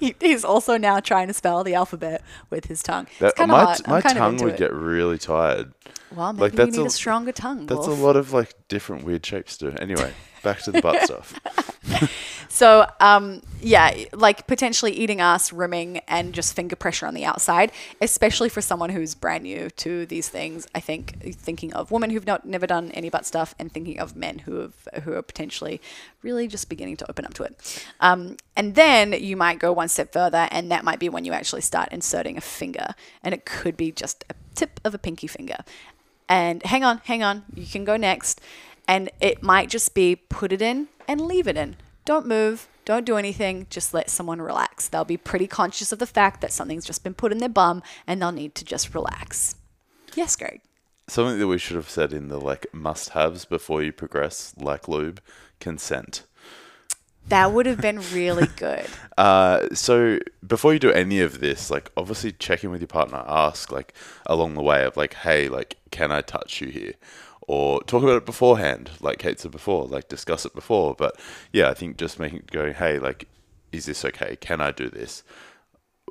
He- He's also now trying to spell the alphabet with his tongue. That, it's kind my of hard. I'm my kind tongue would it. get really tired. well, maybe like, you that's need a, a- stronger tongue. That's Wolf. a lot of like different weird shapes to. Anyway, back to the butt stuff. (laughs) So, um, yeah, like potentially eating ass, rimming, and just finger pressure on the outside, especially for someone who's brand new to these things. I think thinking of women who've not never done any butt stuff, and thinking of men who have who are potentially really just beginning to open up to it. Um, and then you might go one step further, and that might be when you actually start inserting a finger, and it could be just a tip of a pinky finger. And hang on, hang on, you can go next. And it might just be put it in and leave it in. Don't move, don't do anything, just let someone relax. They'll be pretty conscious of the fact that something's just been put in their bum and they'll need to just relax. Yes, Greg. Something that we should have said in the like must-haves before you progress, like lube, consent. That would have been really (laughs) good. Uh, so before you do any of this, like obviously check in with your partner, ask like along the way of like, hey, like, can I touch you here? Or talk about it beforehand, like Kate said before, like discuss it before. But yeah, I think just making going, hey, like, is this okay? Can I do this?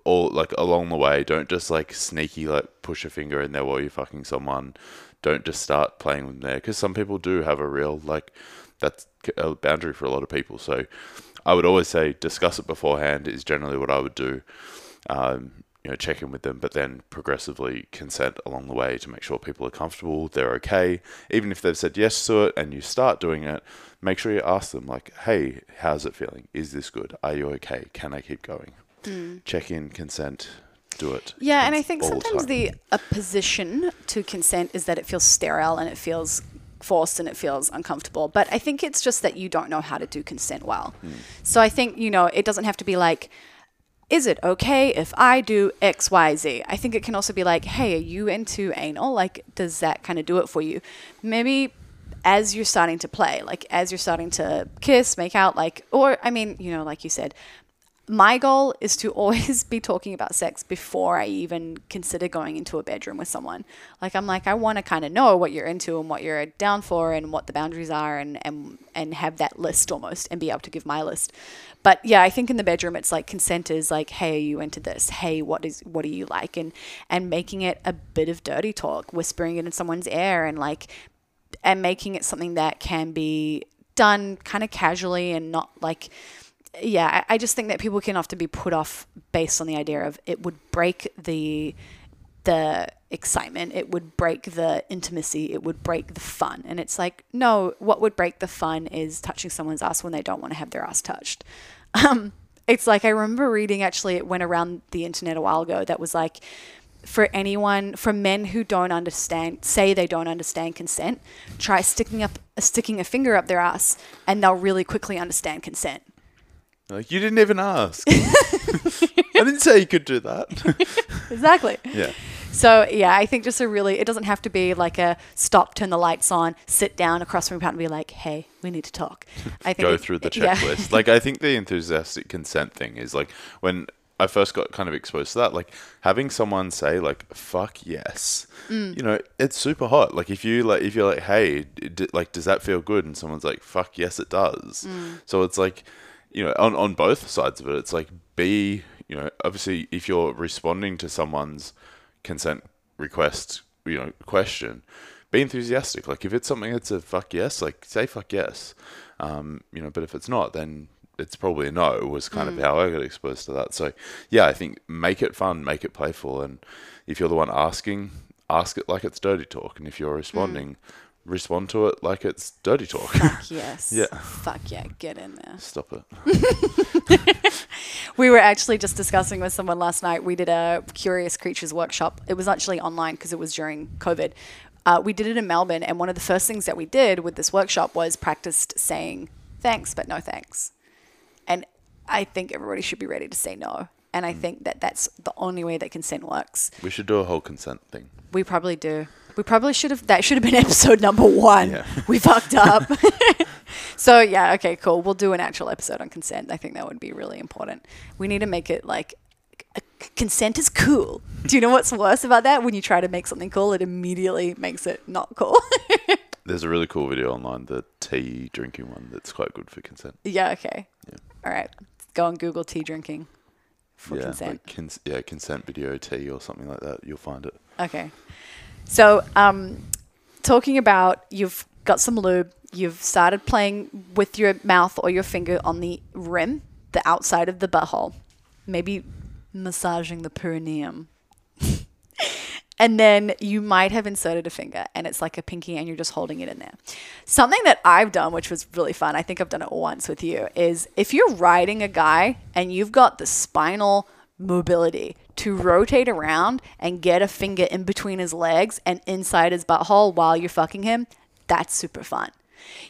Or like along the way, don't just like sneaky like push a finger in there while you're fucking someone. Don't just start playing with them there because some people do have a real like that's a boundary for a lot of people. So I would always say discuss it beforehand is generally what I would do. Um, you know, check in with them, but then progressively consent along the way to make sure people are comfortable, they're okay. Even if they've said yes to it and you start doing it, make sure you ask them like, "Hey, how's it feeling? Is this good? Are you okay? Can I keep going?" Mm. Check in, consent, do it. Yeah, and I think sometimes time. the opposition to consent is that it feels sterile and it feels forced and it feels uncomfortable. But I think it's just that you don't know how to do consent well. Hmm. So I think, you know, it doesn't have to be like, is it okay if I do X, Y, Z? I think it can also be like, hey, are you into anal? Like, does that kind of do it for you? Maybe as you're starting to play, like as you're starting to kiss, make out, like, or I mean, you know, like you said, my goal is to always (laughs) be talking about sex before I even consider going into a bedroom with someone. Like I'm like I want to kind of know what you're into and what you're down for and what the boundaries are and and and have that list almost and be able to give my list. But yeah, I think in the bedroom it's like consent is like, hey, are you into this? Hey, what is what do you like? And and making it a bit of dirty talk, whispering it in someone's ear and like and making it something that can be done kind of casually and not like yeah, I just think that people can often be put off based on the idea of it would break the the excitement, it would break the intimacy, it would break the fun. And it's like, no, what would break the fun is touching someone's ass when they don't want to have their ass touched. (laughs) Um, it's like I remember reading actually it went around the internet a while ago that was like for anyone, for men who don't understand, say they don't understand consent, try sticking up, sticking a finger up their ass, and they'll really quickly understand consent. Like, you didn't even ask. I didn't say you could do that. (laughs) Exactly. yeah. So yeah, I think just a really, it doesn't have to be like a stop, turn the lights on, sit down across from your partner, and be like, hey, we need to talk. I think Go it- through the yeah. checklist. (laughs) like, I think the enthusiastic consent thing is like when I first got kind of exposed to that, like having someone say like "fuck yes," Mm. you know, it's super hot. Like if you like, if you're like, "Hey, d- like, does that feel good?" and someone's like, "Fuck yes, it does." Mm. So it's like, you know, on on both sides of it, it's like be, you know, obviously if you're responding to someone's consent request, you know, question, be enthusiastic. Like if it's something that's a fuck yes, like say fuck yes. Um, you know, but if it's not, then it's probably a no. Was kind of how I got exposed to that. So yeah, I think make it fun, make it playful, and if you're the one asking, ask it like it's dirty talk, and if you're responding, respond to it like it's dirty talk. Fuck (laughs) yes. Yeah. Fuck yeah, get in there. Stop it. (laughs) We were actually just discussing with someone last night. We did a Curious Creatures workshop. It was actually online because it was during COVID. Uh, we did it in Melbourne, and one of the first things that we did with this workshop was practiced saying thanks, but no thanks. And I think everybody should be ready to say no. And Mm. I think that that's the only way that consent works. We should do a whole consent thing. We probably do. We probably should have. That should have been (laughs) episode number one. Yeah. We fucked up. (laughs) so yeah, okay, cool. We'll do an actual episode on consent. I think that would be really important. We need to make it like c- consent is cool. Do you know what's worse about that? When you try to make something cool, it immediately makes it not cool. (laughs) There's a really cool video online, the tea drinking one, that's quite good for consent. yeah. Okay. Yeah. All right. Go on Google tea drinking for yeah, consent. like cons- yeah, consent video tea or something like that. You'll find it. Okay. So, um, talking about you've got some lube, you've started playing with your mouth or your finger on the rim, the outside of the butthole, maybe massaging the perineum. (laughs) and then you might have inserted a finger and it's like a pinky and you're just holding it in there. Something that I've done, which was really fun, I think I've done it once with you, is if you're riding a guy and you've got the spinal mobility to rotate around and get a finger in between his legs and inside his butthole while you're fucking him, that's super fun.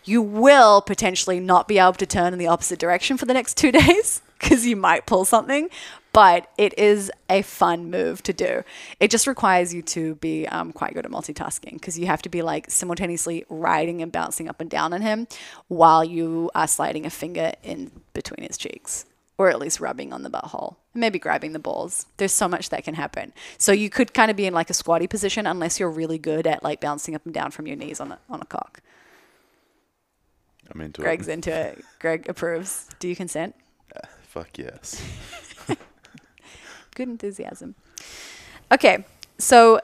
You will potentially not be able to turn in the opposite direction for the next two (laughs) days because you might pull something, but it is a fun move to do. It just requires you to be um, quite good at multitasking because you have to be like simultaneously riding and bouncing up and down on him while you are sliding a finger in between his cheeks or at least rubbing on the butthole, maybe grabbing the balls. There's so much that can happen. So you could kind of be in like a squatty position unless you're really good at like bouncing up and down from your knees on a, on a cock. I'm into Greg's it. Greg's into it. Greg approves. Do you consent? Uh, fuck yes. Good enthusiasm. Okay, so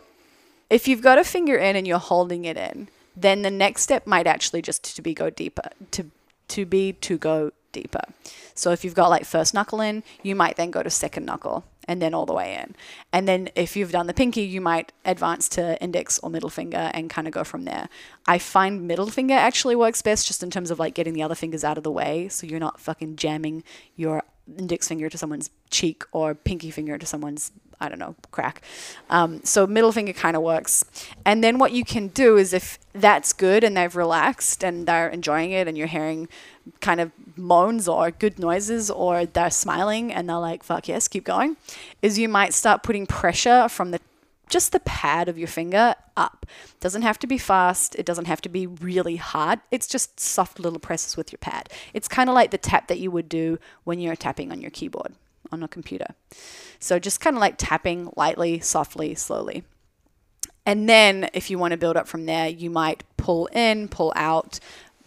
if you've got a finger in and you're holding it in, then the next step might actually just to be go deeper to to be to go deeper. So if you've got like first knuckle in, you might then go to second knuckle and then all the way in. And then if you've done the pinky, you might advance to index or middle finger and kind of go from there. I find middle finger actually works best just in terms of like getting the other fingers out of the way so you're not fucking jamming your index finger to someone's cheek or pinky finger to someone's I don't know, crack. Um, so middle finger kind of works. And then what you can do is if that's good and they've relaxed and they're enjoying it and you're hearing kind of moans or good noises or they're smiling and they're like, fuck yes, keep going, is you might start putting pressure from the just the pad of your finger up. Doesn't have to be fast. It doesn't have to be really hard. It's just soft little presses with your pad. It's kind of like the tap that you would do when you're tapping on your keyboard on a computer. So just kind of like tapping lightly, softly, slowly. And then if you want to build up from there, you might pull in, pull out,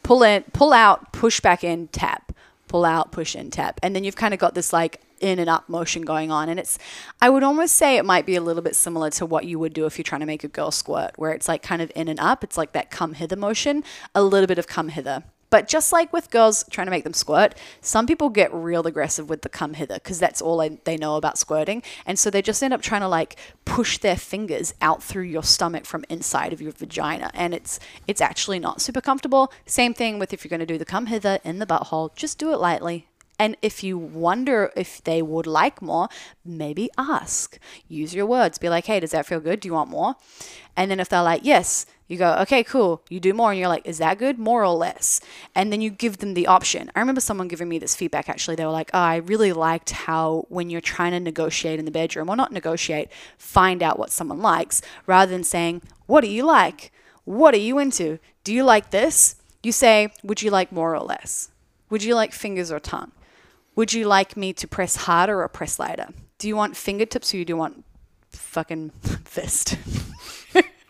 pull in, pull out, push back in, tap, pull out, push in, tap. And then you've kind of got this like in and up motion going on. And it's, I would almost say it might be a little bit similar to what you would do if you're trying to make a girl squirt, where it's like kind of in and up. It's like that come hither motion, a little bit of come hither. But just like with girls trying to make them squirt, some people get real aggressive with the come hither because that's all they know about squirting. And so they just end up trying to like push their fingers out through your stomach from inside of your vagina. And it's it's actually not super comfortable. Same thing with if you're going to do the come hither in the butthole, just do it lightly And if you wonder if they would like more, maybe ask. Use your words. Be like, hey, does that feel good? Do you want more? And then if they're like, yes, you go, okay, cool. You do more, and you're like, is that good? More or less? And then you give them the option. I remember someone giving me this feedback actually. They were like, oh, I really liked how when you're trying to negotiate in the bedroom, or not negotiate, find out what someone likes, rather than saying, what do you like? What are you into? Do you like this? You say, would you like more or less? Would you like fingers or tongue? Would you like me to press harder or press lighter? Do you want fingertips or do you want fucking (laughs) fist?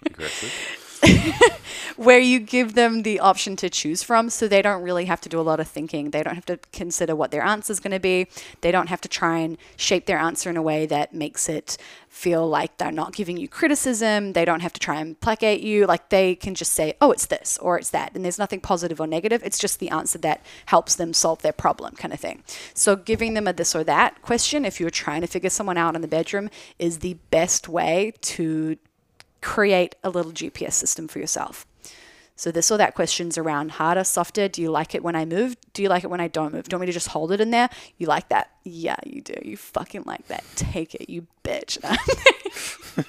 Aggressive. (laughs) (laughs) where you give them the option to choose from so they don't really have to do a lot of thinking. They don't have to consider what their answer is going to be. They don't have to try and shape their answer in a way that makes it feel like they're not giving you criticism. They don't have to try and placate you. Like they can just say, oh, it's this or it's that. And there's nothing positive or negative. It's just the answer that helps them solve their problem, kind of thing. So giving them a this or that question, if you're trying to figure someone out in the bedroom, is the best way to create a little GPS system for yourself. So this or that questions around harder, softer. Do you like it when I move? Do you like it when I don't move? Do you want me to just hold it in there? You like that? Yeah, you do. You fucking like that. Take it, you bitch. (laughs)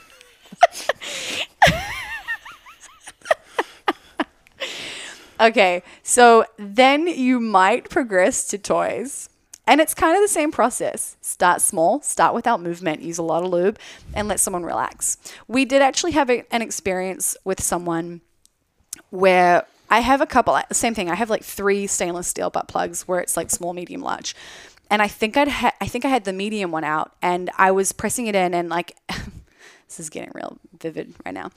okay, so then you might progress to toys. And it's kind of the same process. Start small, start without movement, use a lot of lube, and let someone relax. We did actually have a, an experience with someone where I have a couple, uh, same thing. I have like three stainless steel butt plugs where it's like small, medium, large. And I think I'd ha- I think I had the medium one out, and I was pressing it in, and like, (laughs) this is getting real vivid right now.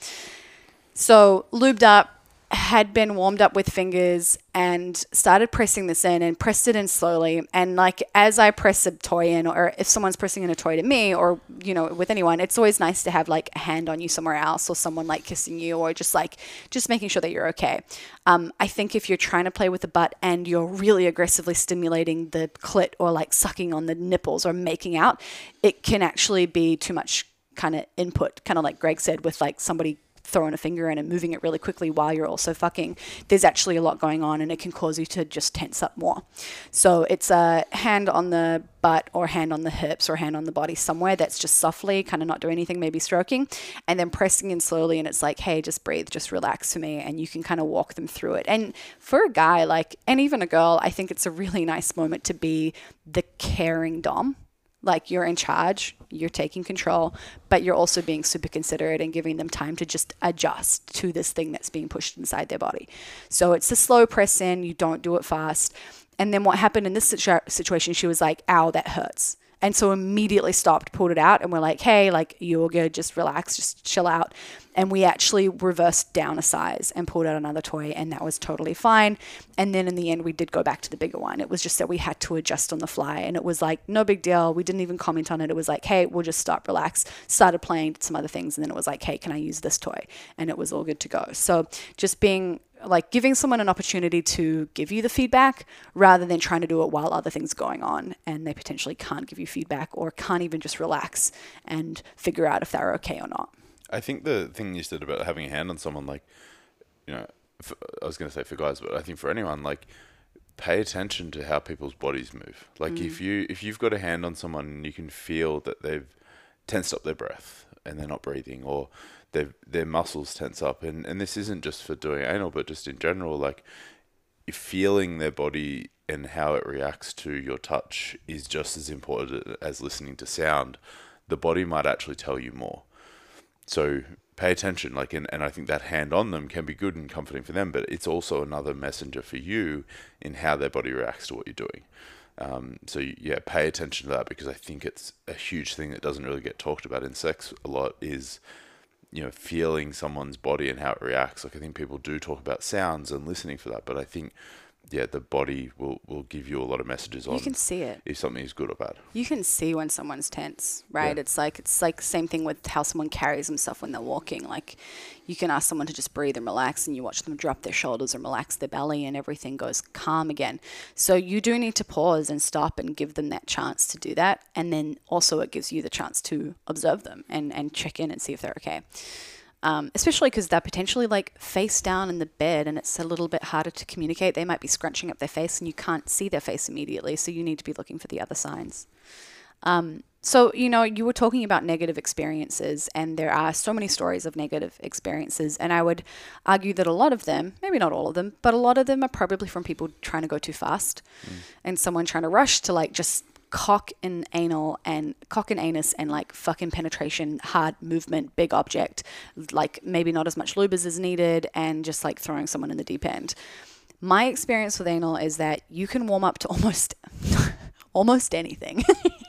So lubed up, had been warmed up with fingers and started pressing this in and pressed it in slowly. And like as I press a toy in, or if someone's pressing in a toy to me, or you know, with anyone, it's always nice to have like a hand on you somewhere else, or someone like kissing you, or just like just making sure that you're okay. Um, I think if you're trying to play with the butt and you're really aggressively stimulating the clit, or like sucking on the nipples, or making out, it can actually be too much kind of input, kind of like Greg said, with like somebody throwing a finger in and moving it really quickly while you're also fucking, there's actually a lot going on and it can cause you to just tense up more. So it's a hand on the butt or hand on the hips or hand on the body somewhere that's just softly, kind of not doing anything, maybe stroking, and then pressing in slowly. And it's like, hey, just breathe, just relax for me. And you can kind of walk them through it. And for a guy, like, and even a girl, I think it's a really nice moment to be the caring Dom like you're in charge, you're taking control, but you're also being super considerate and giving them time to just adjust to this thing that's being pushed inside their body. So it's a slow press in, you don't do it fast. And then what happened in this situ- situation, she was like, ow, that hurts. And so immediately stopped, pulled it out, and we're like, hey, like, good, just relax, just chill out. And we actually reversed down a size and pulled out another toy, and that was totally fine. And then in the end, we did go back to the bigger one. It was just that we had to adjust on the fly, and it was like, no big deal. We didn't even comment on it. It was like, hey, we'll just stop, relax. Started playing some other things, and then it was like, hey, can I use this toy? And it was all good to go. So just being like giving someone an opportunity to give you the feedback rather than trying to do it while other things are going on and they potentially can't give you feedback or can't even just relax and figure out if they're okay or not. I think the thing you said about having a hand on someone, like, you know, for, I was going to say for guys, but I think for anyone, like, pay attention to how people's bodies move. Like, mm. if you if you've got a hand on someone and you can feel that they've tensed up their breath and they're not breathing, or their their muscles tense up, and and this isn't just for doing anal, but just in general, like feeling their body and how it reacts to your touch is just as important as listening to sound. The body might actually tell you more. So pay attention, like, and, and I think that hand on them can be good and comforting for them, but it's also another messenger for you in how their body reacts to what you're doing. Um, so yeah, pay attention to that because I think it's a huge thing that doesn't really get talked about in sex a lot is you know, feeling someone's body and how it reacts. Like I think people do talk about sounds and listening for that, but I think yeah, the body will, will give you a lot of messages on. You can see it if something is good or bad. You can see when someone's tense, right? Yeah. It's like it's like same thing with how someone carries themselves when they're walking. Like you can ask someone to just breathe and relax, and you watch them drop their shoulders and relax their belly, and everything goes calm again. So you do need to pause and stop and give them that chance to do that, and then also it gives you the chance to observe them and and check in and see if they're okay. Um, especially because they're potentially like face down in the bed and it's a little bit harder to communicate. They might be scrunching up their face and you can't see their face immediately, so you need to be looking for the other signs. Um, so, you know, you were talking about negative experiences, and there are so many stories of negative experiences. And I would argue that a lot of them, maybe not all of them, but a lot of them are probably from people trying to go too fast mm. and someone trying to rush to like just cock and anal and cock and anus and like fucking penetration, hard movement, big object, like maybe not as much lube as needed, and just like throwing someone in the deep end. My experience with anal is that you can warm up to (laughs) almost almost anything.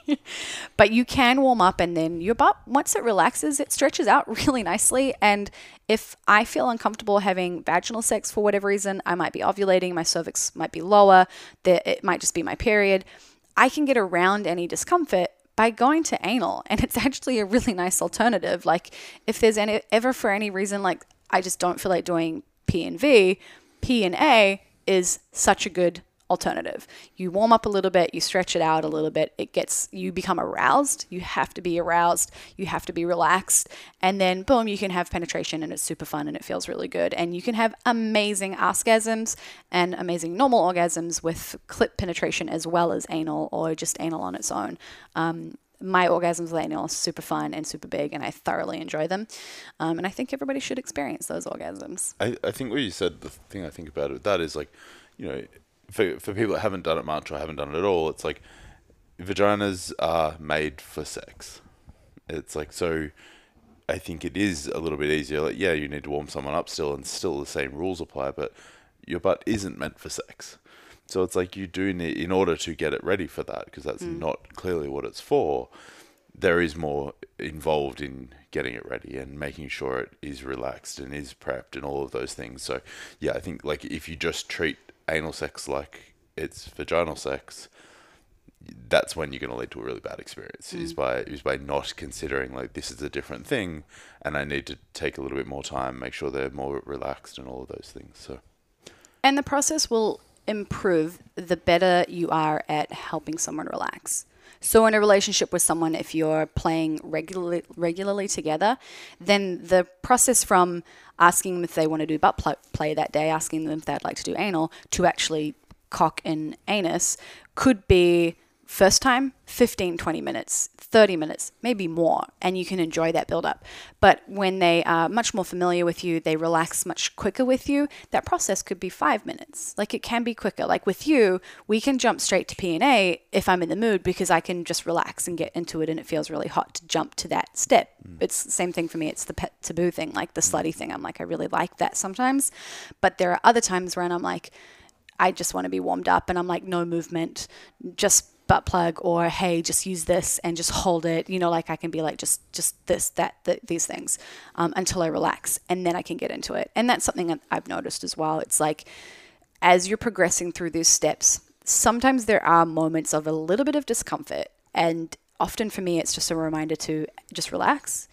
(laughs) but you can warm up and then your butt once it relaxes it stretches out (laughs) really nicely and if i feel uncomfortable having vaginal sex for whatever reason i might be ovulating my cervix might be lower it might just be my period I can get around any discomfort by going to anal and it's actually a really nice alternative. Like if there's any ever for any reason like I just don't feel like doing P and V P and A is such a good alternative. You warm up a little bit, you stretch it out a little bit, it gets you become aroused. You have to be aroused, you have to be relaxed, and then boom, you can have penetration and it's super fun and it feels really good. And you can have amazing orgasms and amazing normal orgasms with clip penetration as well as anal or just anal on its own. Um, my orgasms with anal are super fun and super big, and I thoroughly enjoy them. Um, and I think everybody should experience those orgasms. I, I think what you said, the thing I think about it, that is like, you know, for for people that haven't done it much or haven't done it at all, it's like vaginas are made for sex. It's like so. I think it is a little bit easier. Like, yeah, you need to warm someone up still, and still the same rules apply. But your butt isn't meant for sex, so it's like you do need, in order to get it ready for that, because that's mm. not clearly what it's for. There is more involved in getting it ready and making sure it is relaxed and is prepped and all of those things. So, yeah, I think like if you just treat anal sex like it's vaginal sex, that's when you're going to lead to a really bad experience. Mm. Is by is by not considering like this is a different thing, and I need to take a little bit more time, make sure they're more relaxed, and all of those things. So, and the process will improve the better you are at helping someone relax. So in a relationship with someone, if you're playing regularly regularly together, then the process from asking them if they want to do butt play that day, asking them if they'd like to do anal, to actually cock and anus could be first time 15 20 minutes 30 minutes maybe more and you can enjoy that build up but when they are much more familiar with you they relax much quicker with you that process could be five minutes. Like it can be quicker. Like with you we can jump straight to p&a if i'm in the mood because i can just relax and get into it and it feels really hot to jump to that step. Mm. it's the same thing for me. It's the pet taboo thing like the slutty thing. I'm like i really like that sometimes. But there are other times when i'm like I just want to be warmed up and I'm like, no movement, just butt plug or hey just use this and just hold it. You know like i can be like just just this that th- these things um, until i relax and then i can get into it. And that's something i've noticed as well. It's like as you're progressing through these steps sometimes there are moments of a little bit of discomfort. And often for me it's just a reminder to just relax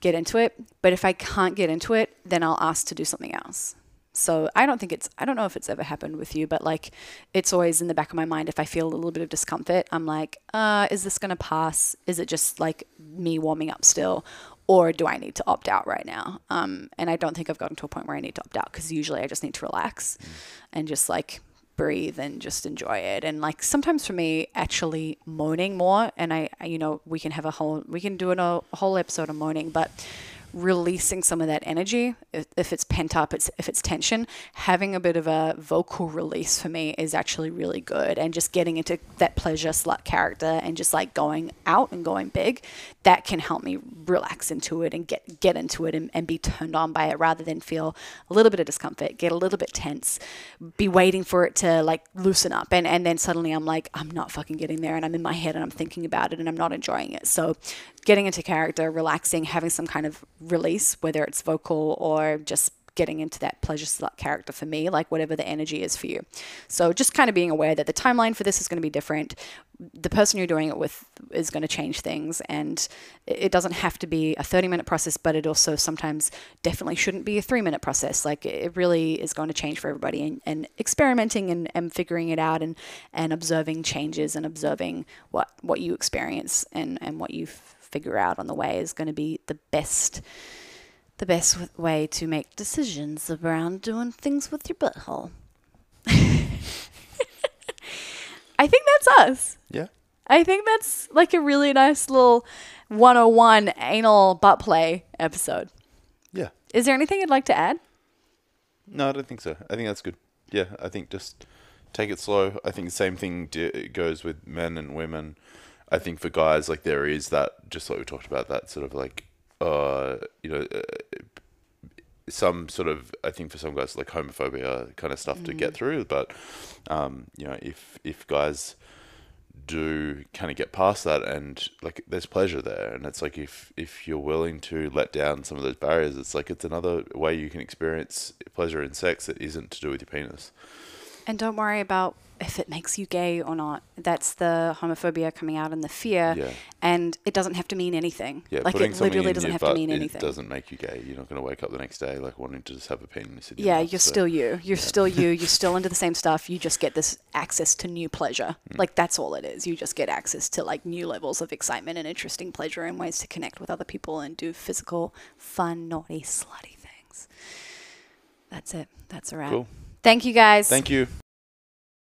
get into it. But if i can't get into it then i'll ask to do something else so I don't think it's I don't know if it's ever happened with you, but like it's always in the back of my mind if I feel a little bit of discomfort, I'm like, uh, is this gonna pass? Is it just like me warming up still? Or do I need to opt out right now? Um, and I don't think I've gotten to a point where I need to opt out because usually I just need to relax mm. and just like breathe and just enjoy it. And like sometimes for me, actually moaning more, and I, I you know, we can have a whole, we can do an, a whole episode of moaning, but releasing some of that energy. If, if it's pent up, it's if it's tension, having a bit of a vocal release for me is actually really good. And just getting into that pleasure slut character and just like going out and going big, that can help me relax into it and get get into it and, and be turned on by it rather than feel a little bit of discomfort, get a little bit tense, be waiting for it to like loosen up. And, and then suddenly I'm like, I'm not fucking getting there and I'm in my head and I'm thinking about it and I'm not enjoying it. So getting into character, relaxing, having some kind of release, whether it's vocal or just getting into that pleasure slut character for me, like whatever the energy is for you. So just kind of being aware that the timeline for this is going to be different. The person you're doing it with is going to change things, and it doesn't have to be a 30 minute process, but it also sometimes definitely shouldn't be a three minute process. Like it really is going to change for everybody, and, and experimenting and, and figuring it out and, and observing changes and observing what, what you experience and, and what you figure out on the way is going to be the best the best way to make decisions around doing things with your butthole. (laughs) I think that's us. Yeah. I think that's like a really nice little 101 anal butt play episode. Yeah. Is there anything you'd like to add? No, I don't think so. I think that's good. Yeah, I think just take it slow. I think the same thing d- goes with men and women. I think for guys, like there is that, just like we talked about, that sort of like, uh, you know, uh, some sort of, I think for some guys, like homophobia kind of stuff to get through. But, um, you know, if if guys do kind of get past that and like there's pleasure there and it's like if if you're willing to let down some of those barriers it's like it's another way you can experience pleasure in sex that isn't to do with your penis And don't worry about if it makes you gay or not. That's the homophobia coming out and the fear. Yeah. And it doesn't have to mean anything. yeah like it literally doesn't have to mean it anything. doesn't make you gay you're not going to wake up the next day like wanting to just have a penis in your Yeah, mouth, you're so- still you. You're still you. You're (laughs) still into the same stuff. You just get this access to new pleasure. Mm. Like that's all it is. You just get access to like new levels of excitement and interesting pleasure and ways to connect with other people and do physical, fun, naughty, slutty things. That's it. That's a wrap. Cool. Thank you guys. thank you